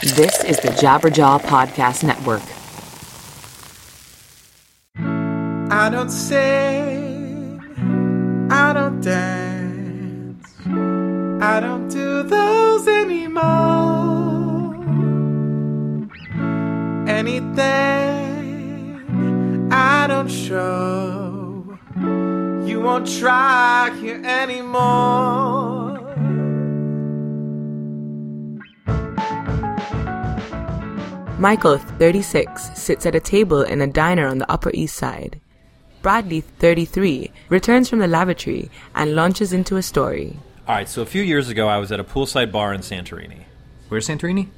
This is the Jabberjaw Podcast Network. I don't sing, I don't dance, I don't do those anymore. Anything I don't show, you won't try here anymore. Michael, 36, sits at a table in a diner on the Upper East Side. Bradley, 33, returns from the lavatory and launches into a story. All right, so a few years ago, I was at a poolside bar in Santorini. Where's Santorini?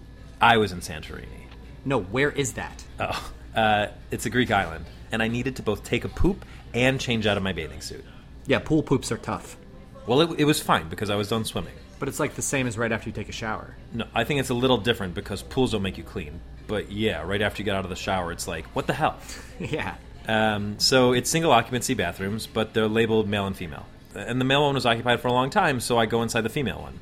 I was in Santorini. No, where is that? Oh, uh, it's a Greek island, and I needed to both take a poop and change out of my bathing suit. Yeah, pool poops are tough. Well, it, it was fine because I was done swimming. But it's like the same as right after you take a shower. No, I think it's a little different because pools don't make you clean. But yeah, right after you get out of the shower, it's like, what the hell? yeah. Um, so it's single occupancy bathrooms, but they're labeled male and female. And the male one was occupied for a long time, so I go inside the female one.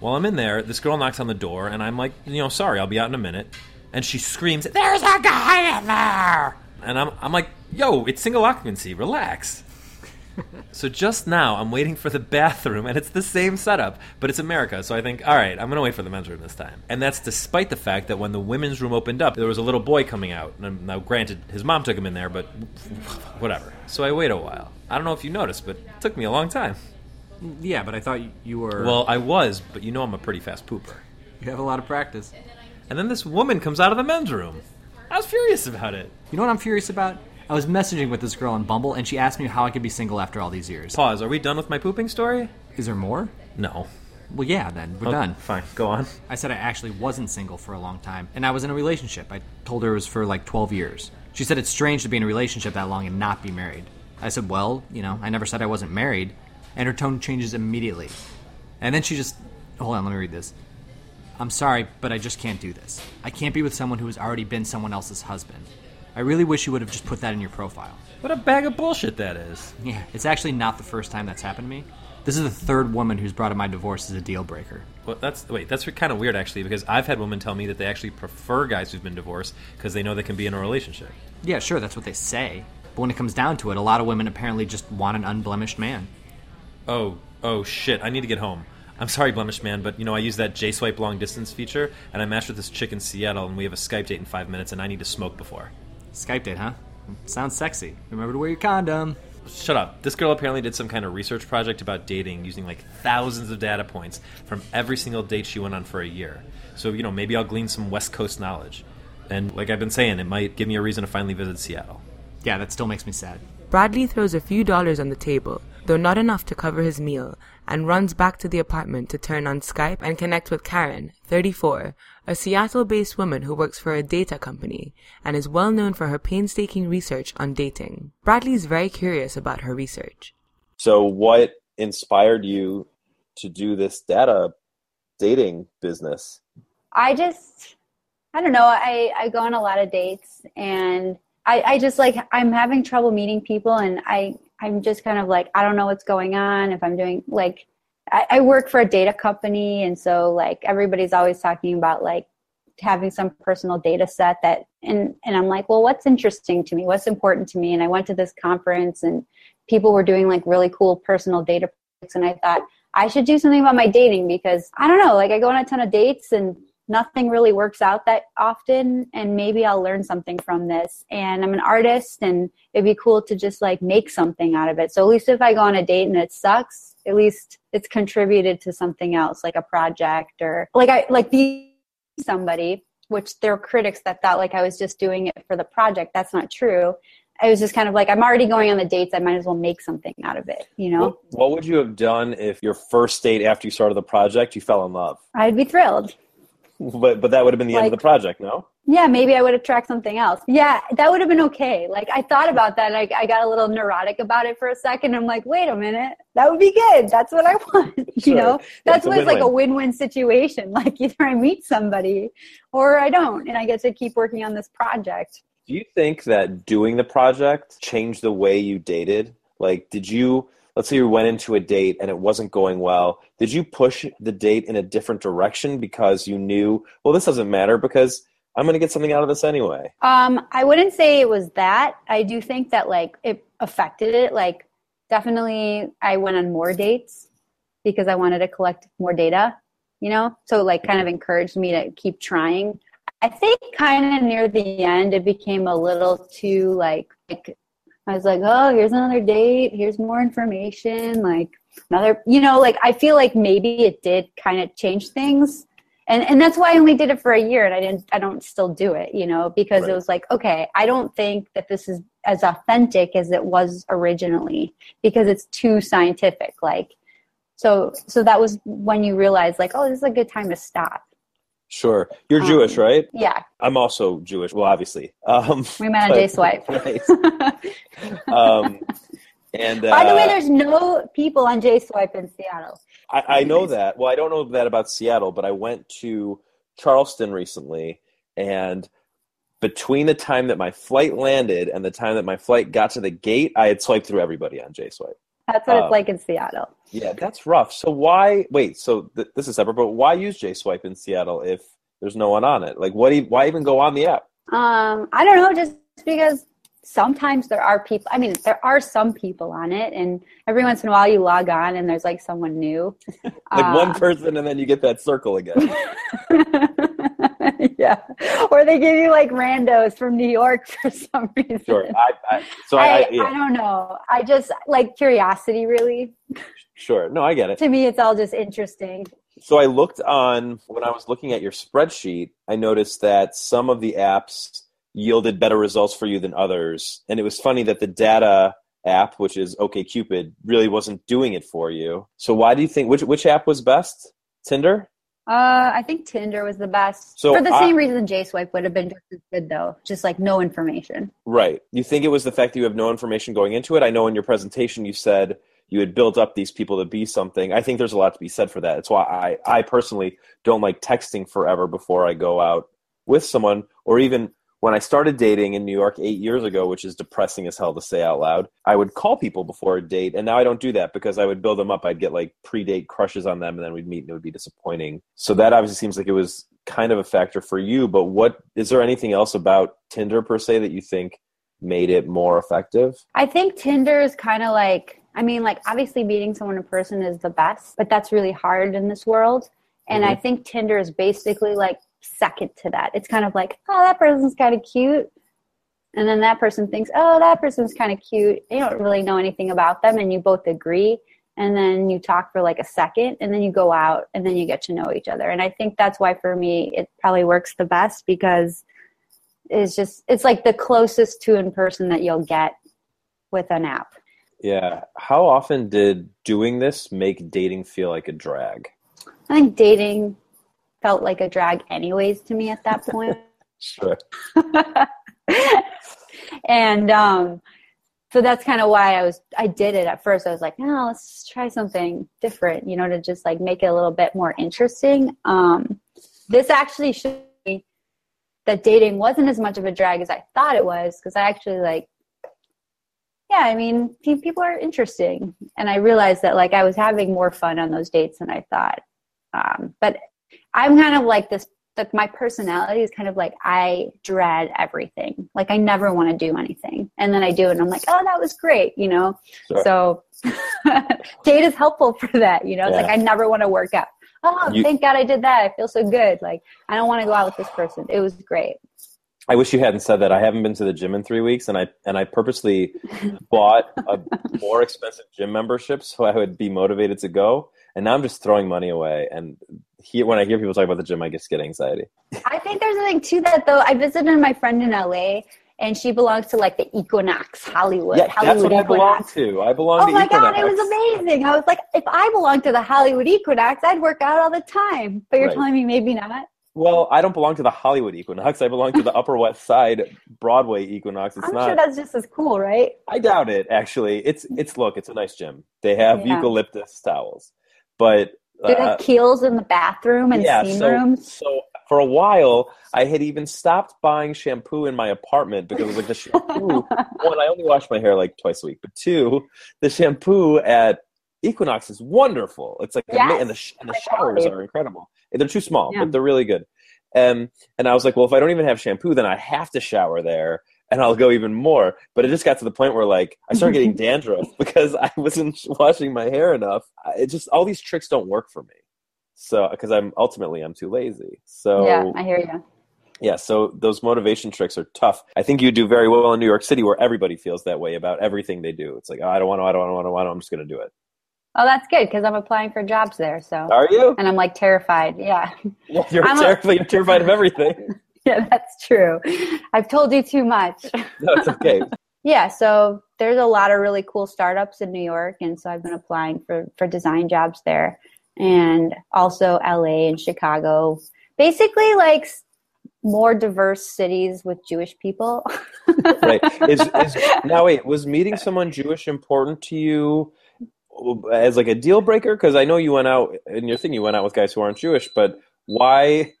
While I'm in there, this girl knocks on the door, and I'm like, you know, sorry, I'll be out in a minute. And she screams, "There's a guy in there!" And I'm, I'm like, yo, it's single occupancy, relax. so just now, I'm waiting for the bathroom, and it's the same setup, but it's America, so I think, all right, I'm gonna wait for the men's room this time. And that's despite the fact that when the women's room opened up, there was a little boy coming out. Now, granted, his mom took him in there, but whatever. So I wait a while. I don't know if you noticed, but it took me a long time. Yeah, but I thought you were. Well, I was, but you know I'm a pretty fast pooper. you have a lot of practice. And then this woman comes out of the men's room. I was furious about it. You know what I'm furious about? I was messaging with this girl on Bumble, and she asked me how I could be single after all these years. Pause. Are we done with my pooping story? Is there more? No. Well, yeah, then we're Oh, done. Fine. Go on. I said I actually wasn't single for a long time, and I was in a relationship. I told her it was for like 12 years. She said it's strange to be in a relationship that long and not be married. I said, well, you know, I never said I wasn't married, and her tone changes immediately. And then she just, hold on, let me read this. I'm sorry, but I just can't do this. I can't be with someone who has already been someone else's husband. I really wish you would have just put that in your profile. What a bag of bullshit that is. Yeah, it's actually not the first time that's happened to me. This is the third woman who's brought up my divorce as a deal breaker. Well, that's wait. That's kind of weird actually, because I've had women tell me that they actually prefer guys who've been divorced because they know they can be in a relationship. Yeah, sure, that's what they say. But when it comes down to it, a lot of women apparently just want an unblemished man. Oh, oh shit! I need to get home. I'm sorry, blemished man, but you know I use that J swipe long distance feature, and I matched with this chick in Seattle, and we have a Skype date in five minutes, and I need to smoke before. Skype date, huh? Sounds sexy. Remember to wear your condom. Shut up. This girl apparently did some kind of research project about dating using like thousands of data points from every single date she went on for a year. So, you know, maybe I'll glean some West Coast knowledge. And like I've been saying, it might give me a reason to finally visit Seattle. Yeah, that still makes me sad. Bradley throws a few dollars on the table, though not enough to cover his meal, and runs back to the apartment to turn on Skype and connect with Karen, 34, a Seattle based woman who works for a data company and is well known for her painstaking research on dating. Bradley is very curious about her research. So, what inspired you to do this data dating business? I just, I don't know. I, I go on a lot of dates and I, I just like, I'm having trouble meeting people and I, I'm just kind of like, I don't know what's going on. If I'm doing like, I, I work for a data company. And so like everybody's always talking about like having some personal data set that, and, and I'm like, well, what's interesting to me? What's important to me? And I went to this conference and people were doing like really cool personal data. And I thought, I should do something about my dating because I don't know, like I go on a ton of dates and nothing really works out that often and maybe I'll learn something from this. And I'm an artist and it'd be cool to just like make something out of it. So at least if I go on a date and it sucks, at least it's contributed to something else like a project or like I like be somebody which there are critics that thought like I was just doing it for the project. That's not true. I was just kind of like, I'm already going on the dates. I might as well make something out of it, you know? What, what would you have done if your first date after you started the project you fell in love? I'd be thrilled. But but that would have been the end of the project, no? Yeah, maybe I would have tracked something else. Yeah, that would have been okay. Like I thought about that. Like I got a little neurotic about it for a second. I'm like, wait a minute, that would be good. That's what I want. You Sure. know, that's a what's like a win-win situation. Like either I meet somebody or I don't, and I get to keep working on this project. Do you think that doing the project changed the way you dated? Like, did you let's say you went into a date and it wasn't going well, did you push the date in a different direction because you knew, well, this doesn't matter because I'm going to get something out of this anyway? Um, I wouldn't say it was that. I do think that like it affected it. Like definitely I went on more dates because I wanted to collect more data, you know? So like kind of encouraged me to keep trying. I think kind of near the end it became a little too like, like I was like, oh, here's another date, here's more information, like another, you know, like I feel like maybe it did kind of change things. And and that's why I only did it for a year and I didn't I don't still do it, you know, because Right. it was like, okay, I don't think that this is as authentic as it was originally because it's too scientific like so so that was when you realized like, oh, this is a good time to stop. Sure. You're Um, Jewish, right? Yeah, I'm also Jewish. Well, obviously. Um, we met on J Swipe. Right. Um, and uh, By the way, there's no people on J Swipe in Seattle. I, I know that. Well, I don't know that about Seattle, but I went to Charleston recently, and between the time that my flight landed and the time that my flight got to the gate, I had swiped through everybody on J Swipe. That's what Um, it's like in Seattle. Yeah, that's rough. So why? Wait, so th- this is separate, but why use J Swipe in Seattle if there's no one on it? Like, what? you- why even go on the app? Um, I don't know, just because sometimes there are people. I mean, there are some people on it, and every once in a while you log on and there's like someone new. Like one Uh, person, and then you get that circle again. yeah, or they give you like randos from New York for some reason. Sure. I, I, so I, I, I, yeah, I don't know. I just like curiosity, really. Sure. No, I get it. To me, it's all just interesting. So I looked on when I was looking at your spreadsheet. I noticed that some of the apps yielded better results for you than others, and it was funny that the data app, which is OkCupid, really wasn't doing it for you. So why do you think which which app was best? Tinder. Uh, I think Tinder was the best So for the I- same reason J Swipe would have been just as good, though. Just like no information. Right. You think it was the fact that you have no information going into it? I know in your presentation you said you had built up these people to be something. I think there's a lot to be said for that. It's why I, I personally don't like texting forever before I go out with someone, or even when I started dating in New York eight years ago, which is depressing as hell to say out loud, I would call people before a date, and now I don't do that because I would build them up. I'd get like pre-date crushes on them, and then we'd meet, and it would be disappointing. So that obviously seems like it was kind of a factor for you. But what is there anything else about Tinder per se that you think made it more effective? I think Tinder is kind of like, I mean, like obviously meeting someone in person is the best, but that's really hard in this world. And I mm-hmm. think Tinder is basically like second to that. It's kind of like, oh, that person's kind of cute. And then that person thinks, oh, that person's kind of cute. You don't really know anything about them, and you both agree. And then you talk for like a second, and then you go out, and then you get to know each other. And I think that's why for me, it probably works the best because it's just, it's like the closest to in person that you'll get with an app. Yeah. How often did doing this make dating feel like a drag? I think dating felt like a drag, anyways, to me at that point. Sure. and um, so that's kind of why I was I did it at first. I was like, no, let's try something different, you know, to just like make it a little bit more interesting. Um, this actually showed me that dating wasn't as much of a drag as I thought it was because I actually like. Yeah, I mean, people are interesting, and I realized that like I was having more fun on those dates than I thought. Um, but I'm kind of like this. Like my personality is kind of like I dread everything. Like I never want to do anything, and then I do, it and I'm like, oh, that was great, you know. Sure. So date is helpful for that, you know. It's Yeah. like I never want to work out. Oh, You- thank God I did that. I feel so good. Like I don't want to go out with this person. It was great. I wish you hadn't said that. I haven't been to the gym in three weeks, and I and I purposely bought a more expensive gym membership so I would be motivated to go. And now I'm just throwing money away. And here, when I hear people talk about the gym, I just get anxiety. I think there's something to that though. I visited my friend in LA and she belongs to like the Equinox Hollywood. Yeah, that's Hollywood what I belong to. I belong Oh to Equinox. Oh my Equinox. god, it was amazing. I was like, if I belonged to the Hollywood Equinox, I'd work out all the time. But you're Right. telling me maybe not. Well, I don't belong to the Hollywood Equinox. I belong to the Upper West Side Broadway Equinox. It's I'm not. sure that's just as cool, right? I doubt it. Actually, it's it's look. It's a nice gym. They have Yeah. eucalyptus towels, but Do they uh, have Kiehl's in the bathroom and yeah. steam So rooms? so for a while, I had even stopped buying shampoo in my apartment because it was like the shampoo. one, I only wash my hair like twice a week, but two, the shampoo at Equinox is wonderful. It's like Yes, ama- and the sh- and the showers are incredible. They're too small, Yeah. but they're really good. Um, and I was like, well, if I don't even have shampoo, then I have to shower there, and I'll go even more. But it just got to the point where like I started getting dandruff because I wasn't washing my hair enough. It just all these tricks don't work for me. So because I'm ultimately I'm too lazy. So yeah, I hear you. yeah, so those motivation tricks are tough. I think you do very well in New York City where everybody feels that way about everything they do. It's like, oh, I don't want to, I don't want to, I don't want to, I'm just going to do it. Oh, that's good because I'm applying for jobs there. So, Are you? and I'm like terrified. Yeah, You're, I'm a- terrified, you're terrified of everything. yeah, that's true. I've told you too much. No, okay. yeah, so there's a lot of really cool startups in New York, and so I've been applying for for design jobs there, and also LA and Chicago. Basically, like more diverse cities with Jewish people. right. Is, is, now, wait, was meeting someone Jewish important to you as like a deal breaker? Because I know you went out, in your thing, you went out with guys who aren't Jewish, but why?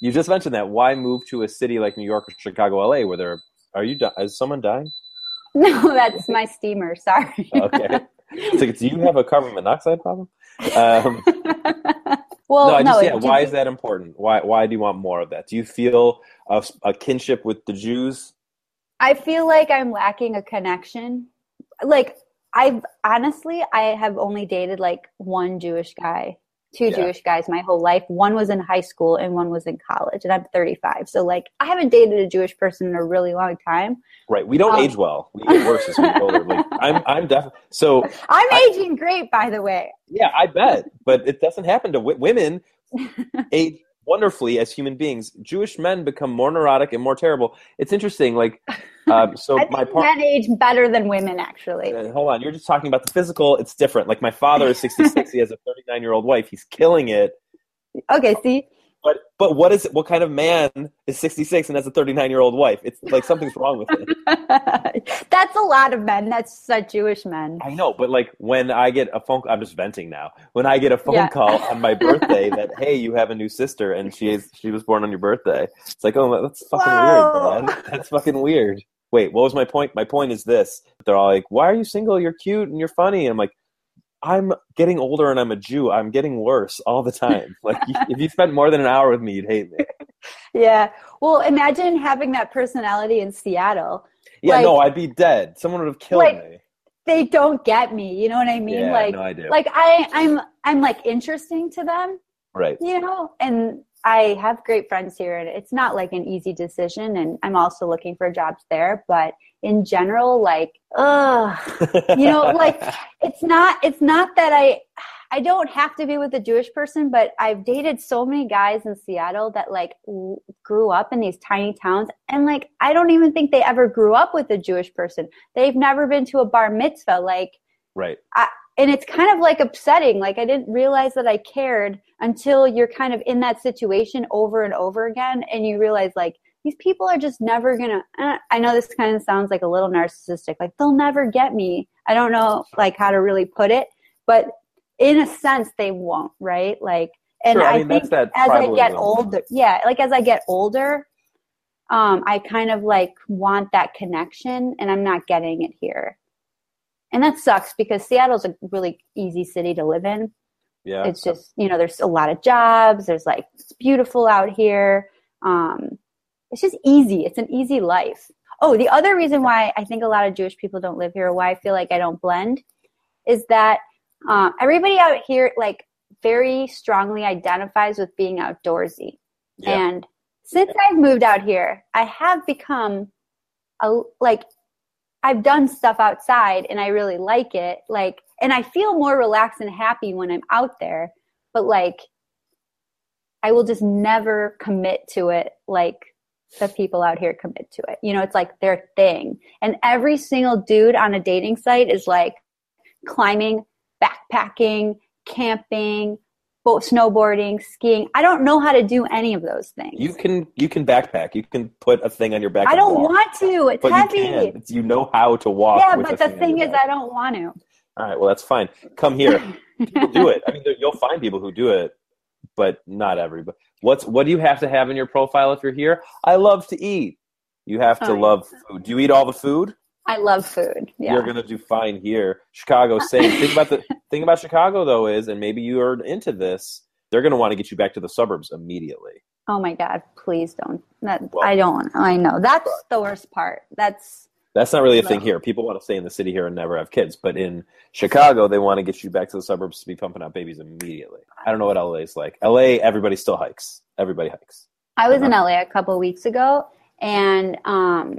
You just mentioned that. Why move to a city like New York or Chicago, LA, where there are you? Is someone dying? no, that's my steamer. Sorry. Okay. It's like, do you have a carbon monoxide problem? Um, well, no, I just, yeah. Why is that important? Why, why do you want more of that? Do you feel a, a kinship with the Jews? I feel like I'm lacking a connection. Like I've honestly, I have only dated like one Jewish guy, two Yeah. Jewish guys my whole life. One was in high school and one was in college, and I'm 35. So like, I haven't dated a Jewish person in a really long time. Right. We don't Um, age well. We get worse as we get older. Like, I'm, I'm definitely so. I'm I- aging great, by the way. Yeah, I bet, but it doesn't happen to w- women. age wonderfully as human beings. Jewish men become more neurotic and more terrible. It's interesting. Like, um, so my part. men age better than women, actually. Uh, hold on, you're just talking about the physical. It's different. Like my father is 66. he has a 39 year old wife. He's killing it. Okay, see, But but what is what kind of man is 66 and has a 39 year old wife? It's like something's wrong with it. that's a lot of men. That's such Jewish men. I know, but like when I get a phone, I'm just venting now. When I get a phone Yeah. call on my birthday that hey, you have a new sister and she is she was born on your birthday. It's like oh, that's fucking Whoa. weird, man. That's fucking weird. Wait, what was my point? My point is this: they're all like, "Why are you single? You're cute and you're funny." And I'm like, I'm getting older and I'm a Jew. I'm getting worse all the time. Like, if you spent more than an hour with me, you'd hate me. Yeah. Well, imagine having that personality in Seattle. Yeah, Like- no, I'd be dead. Someone would have killed Like, me. They don't get me. You know what I mean? Yeah, like, no, I do. like I, I'm, I'm like interesting to them. Right. You know, and I have great friends here, and it's not like an easy decision. And I'm also looking for jobs there, but in general, like, ugh, you know, like it's not, it's not that I, I don't have to be with a Jewish person, but I've dated so many guys in Seattle that like w- grew up in these tiny towns, and like I don't even think they ever grew up with a Jewish person. They've never been to a bar mitzvah, like right. And it's kind of like upsetting. Like i didn't realize that i cared until you're kind of in that situation over and over again and you realize like these people are just never gonna uh, i know this kind of sounds like a little narcissistic like they'll never get me. I don't know like how to really put it but in a sense they won't right? Like and Sure, I i, mean, think as i get older yeah like as i get older um i kind of like want that connection and i'm not getting it here and that sucks because Seattle's a really easy city to live in. Yeah. It's just you know there's a lot of jobs. There's like it's beautiful out here. Um, it's just easy. It's an easy life. Oh, the other reason why I think a lot of Jewish people don't live here, why I feel like I don't blend, is that um, everybody out here like very strongly identifies with being outdoorsy. Yeah. And since I've moved out here, I have become a like I've done stuff outside and I really like it. Like and I feel more relaxed and happy when I'm out there, but like I will just never commit to it like the people out here commit to it. You know, it's like their thing. And every single dude on a dating site is like climbing, backpacking, camping, boat snowboarding, skiing. I don't know how to do any of those things. You can you can backpack. You can put a thing on your back. I don't walk. want to. It's heavy. you. It's- You know how to walk. Yeah, but the on thing is. I don't want to. All right. Well, that's fine. Come here. People do it. I mean, you'll find people who do it, but not everybody. What's what do you have to have in your profile if you're here? I love to eat. You have to Oh, yeah. love food. Do you eat all the food? I love food. Yeah. You're gonna do fine here. Chicago, same. think about the thing about Chicago though is, and maybe you are into this. They're gonna want to get you back to the suburbs immediately. oh my God, please don't. That, Well- I don't I know. That's the worst part. That's That's not really a thing here. People want to stay in the city here and never have kids, but in Chicago, they want to get you back to the suburbs to be pumping out babies immediately. I don't know what LA is like. LA, everybody still hikes. Everybody hikes. I was in. LA a couple weeks ago and um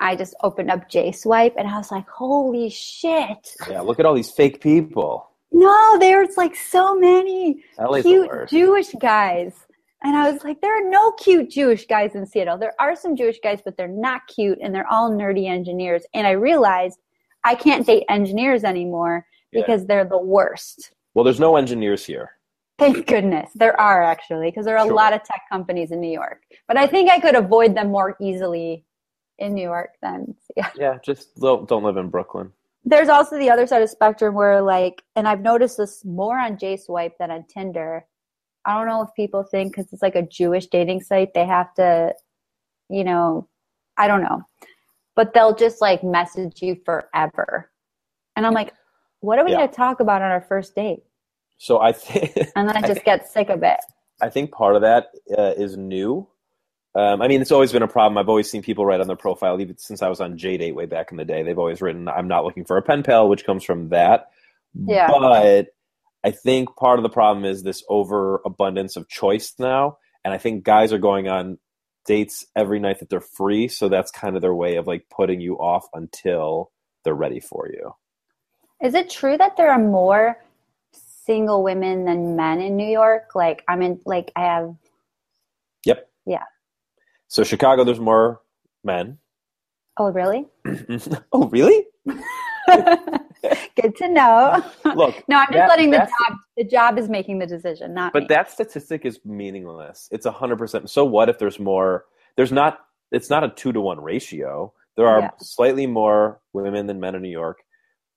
I just opened up J Swipe and I was like, holy shit. Yeah, look at all these fake people. No, there's like so many LA's cute. Jewish guys. And I was like, there are no cute Jewish guys in Seattle. There are some Jewish guys, but they're not cute and they're all nerdy engineers. And I realized I can't date engineers anymore Yeah. because they're the worst. Well, there's no engineers here. Thank goodness. There are actually, because there are a Sure. lot of tech companies in New York. But I think I could avoid them more easily in New York then yeah. Yeah, just don't, don't live in Brooklyn. There's also the other side of spectrum where like and I've noticed this more on J Swipe than on Tinder. I don't know if people think because it's like a Jewish dating site, they have to, you know, I don't know. But they'll just like message you forever. And I'm like, what are we Yeah. gonna talk about on our first date? So I think And then I just get sick of it. I think part of that uh, is new. Um, I mean, it's always been a problem. I've always seen people write on their profile, even since I was on JDate way back in the day. They've always written, "I'm not looking for a pen pal," which comes from that. Yeah. But I think part of the problem is this overabundance of choice now, and I think guys are going on dates every night that they're free, so that's kind of their way of like putting you off until they're ready for you. Is it true that there are more single women than men in New York? Like I'm in like I have Yep. Yeah. So Chicago, there's more men. oh really? oh, really? Good to know. Look, no, I'm just that- letting the job the job is making the decision, not But me. that statistic is meaningless. It's hundred percent. So what if there's more? There's not. It's not a two to one ratio. There are Yeah. slightly more women than men in New York.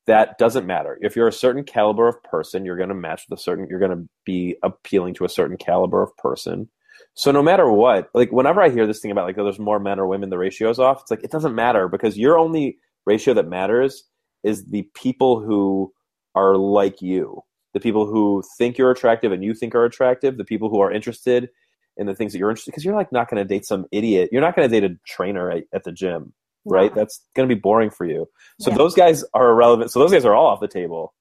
That doesn't matter. If you're a certain caliber of person, you're going to match with a certain. You're going to be appealing to a certain caliber of person. So no matter what, like whenever I hear this thing about like oh, there's more men or women, the ratio is off. It's like it doesn't matter because your only ratio that matters is the people who are like you the people who think you're attractive and you think are attractive, the people who are interested in the things that you're interested because you're like not going to date some idiot. You're not going to date a trainer at, at the gym, right? That's going to be boring for you. So Yeah. those guys are irrelevant. So those guys are all off the table.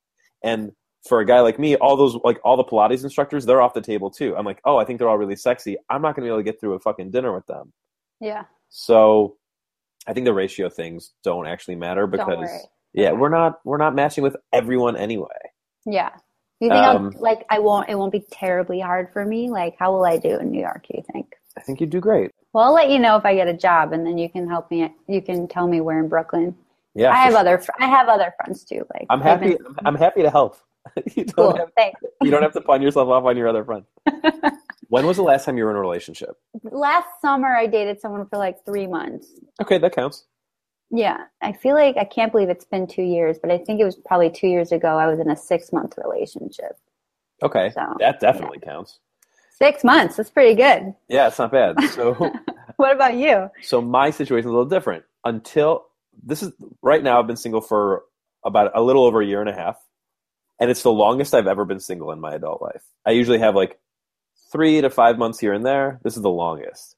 And for a guy like me, all those like all the Pilates instructors, they're off the table too. I'm like, oh, I think they're all really sexy. I'm not going to be able to get through a fucking dinner with them. Yeah. So I think the ratio things don't actually matter because yeah, we're not we're not matching with everyone anyway. Yeah. You think Um, I'll like I won't it won't be terribly hard for me? Like how will I do in New York, you think? I think you'd do great. Well, I'll let you know if I get a job and then you can help me you can tell me where in Brooklyn. Yeah, I have sure. other I have other friends too. Like I'm happy. been- I'm happy to help. you don't Cool. have Thanks. you don't have to pawn yourself off on your other friend. when was the last time you were in a relationship? Last summer I dated someone for like 3 months. Okay, that counts. Yeah, I feel like I can't believe it's been 2 years, but I think it was probably 2 years ago I was in a 6-month relationship. Okay, So, that definitely counts. 6 months, that's pretty good. Yeah, it's not bad. So, What about you? so my situation is a little different. Until this is right now, I've been single for about a little over a year and a half, and it's the longest I've ever been single in my adult life. I usually have like three to five months here and there. This is the longest,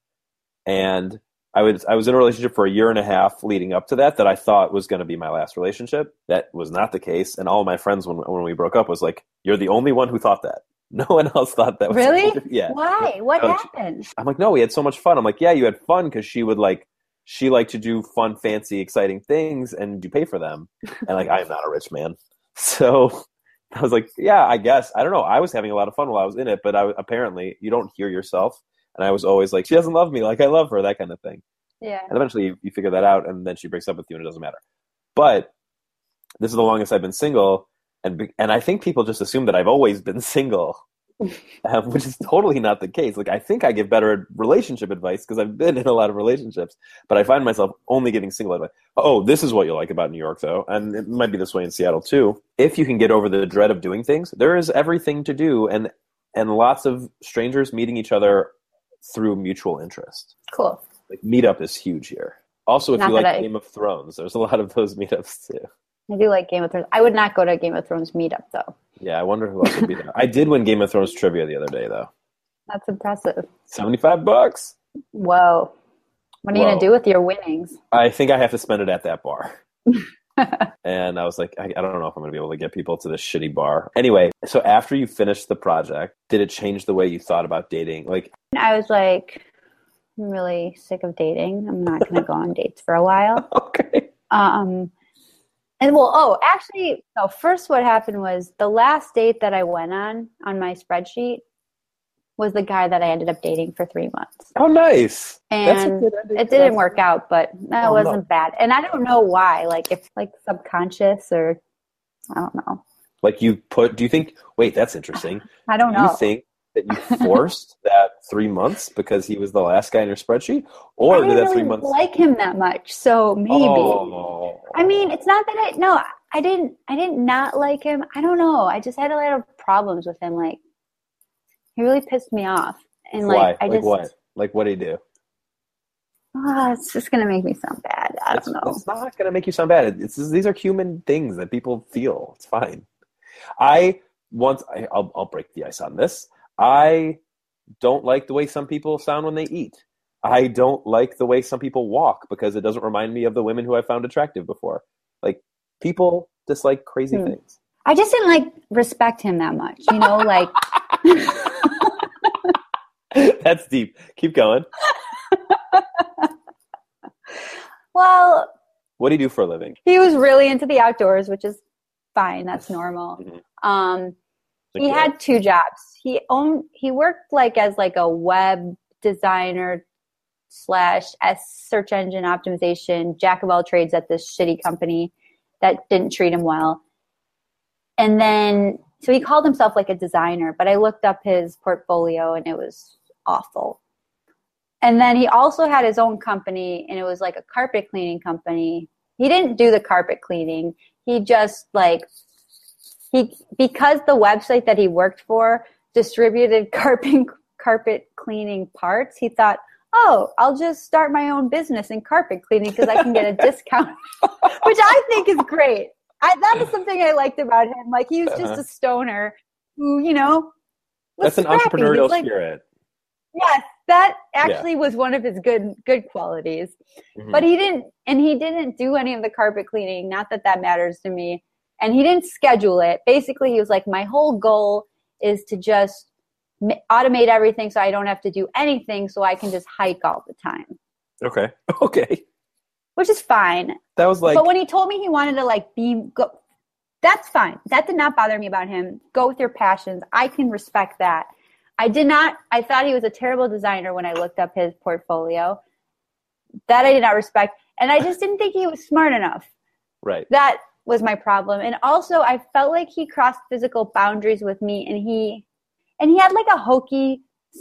and I was I was in a relationship for a year and a half leading up to that that I thought was going to be my last relationship. That was not the case, and all of my friends when when we broke up was like, "You're the only one who thought that. No one else thought that." Was Really? Yeah. Why? What happened? I'm like, no, we had so much fun. I'm like, yeah, you had fun because she would like, she liked to do fun, fancy, exciting things, and you pay for them. And like, I am not a rich man, so I was like, yeah, I guess. I don't know. I was having a lot of fun while I was in it, but I apparently you don't hear yourself. And I was always like, she doesn't love me like I love her, that kind of thing. Yeah. And eventually you, you figure that out, and then she breaks up with you, and it doesn't matter. But this is the longest I've been single, and and I think people just assume that I've always been single, um, which is totally not the case. Like I think I give better relationship advice because I've been in a lot of relationships, but I find myself only giving single advice. Oh, this is what you like about New York, though, and it might be this way in Seattle too. If you can get over the dread of doing things, there is everything to do, and and lots of strangers meeting each other through mutual interest. Cool. Like meetup is huge here. Also, if Not you like I- Game of Thrones, there's a lot of those meetups too. I do like Game of Thrones. I would not go to a Game of Thrones meetup though. Yeah, I wonder who else would be there. I did win Game of Thrones trivia the other day though. That's impressive. Seventy-five bucks. Whoa. What are you gonna do with your winnings? I think I have to spend it at that bar. and I was like, I, I don't know if I'm going to be able to get people to this shitty bar. Anyway, so after you finished the project, did it change the way you thought about dating? Like, I was like, I'm really sick of dating. I'm not gonna go on dates for a while. okay. Um, and well, oh, actually, no. First, what happened was the last date that I went on on my spreadsheet was the guy that I ended up dating for three months, Oh, nice. And it didn't work out. But that Oh, wasn't bad, and I don't know why. Like, if like subconscious or I don't know. Like you put, do you think, wait, that's interesting. I don't Do know. you think that you forced that three months because he was the last guy in your spreadsheet? Or I did that really three months? like him that much, so maybe. Oh. I mean, it's not that I no, I didn't I didn't not like him. I don't know. I just had a lot of problems with him. Like he really pissed me off. And why? like I like just what? Like what did he do? Ah, it's just gonna make me sound bad. I It's, don't know. it's not going to make you sound bad. It's these are human things that people feel. It's fine. I once I, I'll I'll break the ice on this. I don't like the way some people sound when they eat. I don't like the way some people walk because it doesn't remind me of the women who I found attractive before. Like people dislike crazy Hmm. things. I just didn't like respect him that much. You know, like That's deep. Keep going. well, What do you do for a living? he was really into the outdoors, which is fine. That's normal. Mhm. Um Like, he what? had two jobs. He owned he worked like as like a web designer slash S search engine optimization jack of all trades at this shitty company that didn't treat him well. And then so he called himself like a designer, but I looked up his portfolio and it was awful. And then he also had his own company and it was like a carpet cleaning company. He didn't do the carpet cleaning. He just like he because the website that he worked for distributed carpet carpet cleaning parts he thought oh i'll just start my own business in carpet cleaning because i can get a discount which i think is great I, that was something i liked about him like he was just Uh-huh. a stoner who you know That's an scrappy. Entrepreneurial like- spirit. yes that actually was one of his good good qualities Mhm. but he didn't and he didn't do any of the carpet cleaning not that that matters to me and he didn't schedule it. Basically he was like my whole goal is to just automate everything so i don't have to do anything so i can just hike all the time. Okay. Okay. which is fine. That was like but when he told me he wanted to like be go that's fine. That did not bother me about him. Go with your passions. I can respect that. I did not i thought he was a terrible designer when i looked up his portfolio. That i did not respect. And i just didn't think he was smart enough. Right. that was my problem and also i felt like he crossed physical boundaries with me and he and he had like a hokey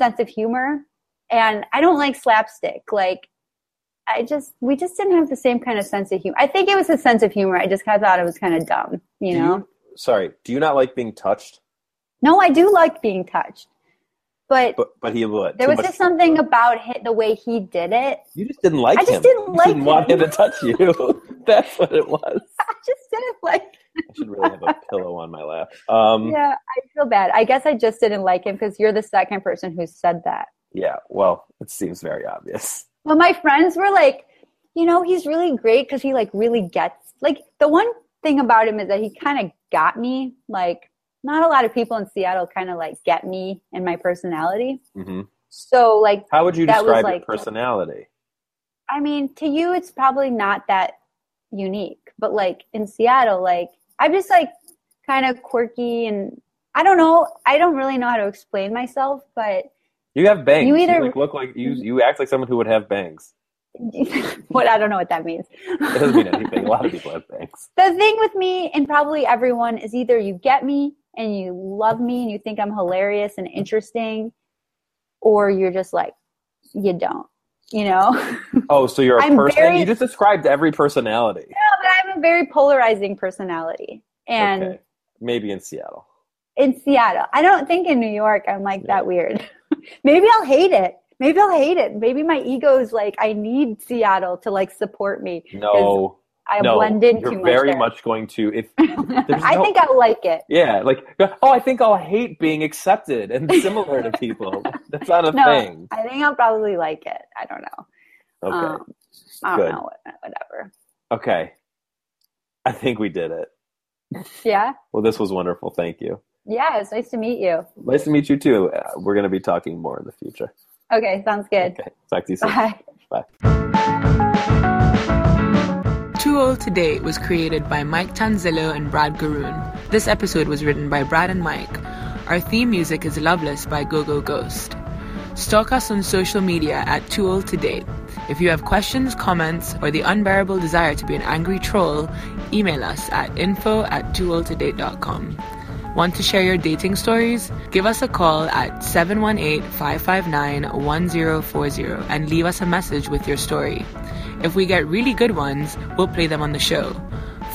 sense of humor and i don't like slapstick like i just we just didn't have the same kind of sense of humor i think it was his sense of humor i just kind of thought it was kind of dumb you Do know sorry. Do you not like being touched? no i do like being touched but But but he would. there was just something about hi the way he did it You just didn't like I just him. didn't you like didn't want him him. to touch you. That's what it was. i just didn't like I should really have a pillow on my lap. Um, yeah. yeah i feel bad i guess i just didn't like him because you're the second person who said that Yeah, Well, it seems very obvious. Well, my friends were like, you know, he's really great because he like really gets like the one thing about him is that he kind of got me. Like, not a lot of people in Seattle kind of like get me and my personality. hmm So, like, How would you That was describe like- your personality? I mean, to you, it's probably not that unique, but like in Seattle, like I'm just like kind of quirky and I don't know. I don't really know how to explain myself, but You have bangs. You You, either- like, look like you. You act like someone who would have bangs. what I don't know what that means. It doesn't mean anything. A lot of people have bangs. the thing with me and probably everyone is either you get me and you love me and you think I'm hilarious and interesting, or you're just like, you don't, you know? Oh, so you're a I'm person. very- You just described every personality. No, but I have a very polarizing personality. And okay. maybe in Seattle. in Seattle. I don't think in New York I'm like that weird. Maybe I'll hate it. Maybe I'll hate it. Maybe my ego is like I need Seattle to like support me. No, I no, blend in you're too much. very there. much going to if I no- think I'll like it. yeah, like oh, I think I'll hate being accepted and similar to people. That's not a No, thing. I think I'll probably like it. I don't know. Okay, Um, I don't good. know. Whatever. okay. I think we did it. Yeah. Well, this was wonderful. Thank you. Yeah. It's nice to meet you. Nice to meet you too. Uh, we're going to be talking more in the future. Okay. Sounds good. Okay, talk to you soon. Bye. Bye. Too Old to Date was created by Mike Tanzillo and Brad Garoon. This episode was written by Brad and Mike. Our theme music is Loveless by GoGo Ghost. Stalk us on social media at Too Old to Date. If you have questions, comments, or the unbearable desire to be an angry troll, email us at info at tooldtodate.com. Want to share your dating stories? Give us a call at 718 559 1040 and leave us a message with your story. If we get really good ones, we'll play them on the show.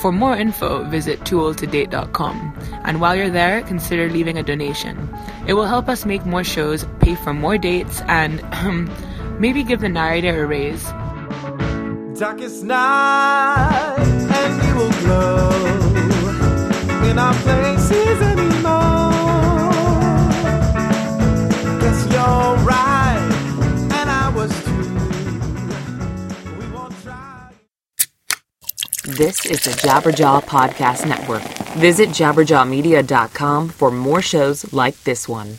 For more info, visit tooldtodate.com. And while you're there, consider leaving a donation. It will help us make more shows, pay for more dates, and maybe give the narrator a raise. Darkest night, and we will glow in our places This is the Jabberjaw Podcast Network. Visit jabberjawmedia.com for more shows like this one.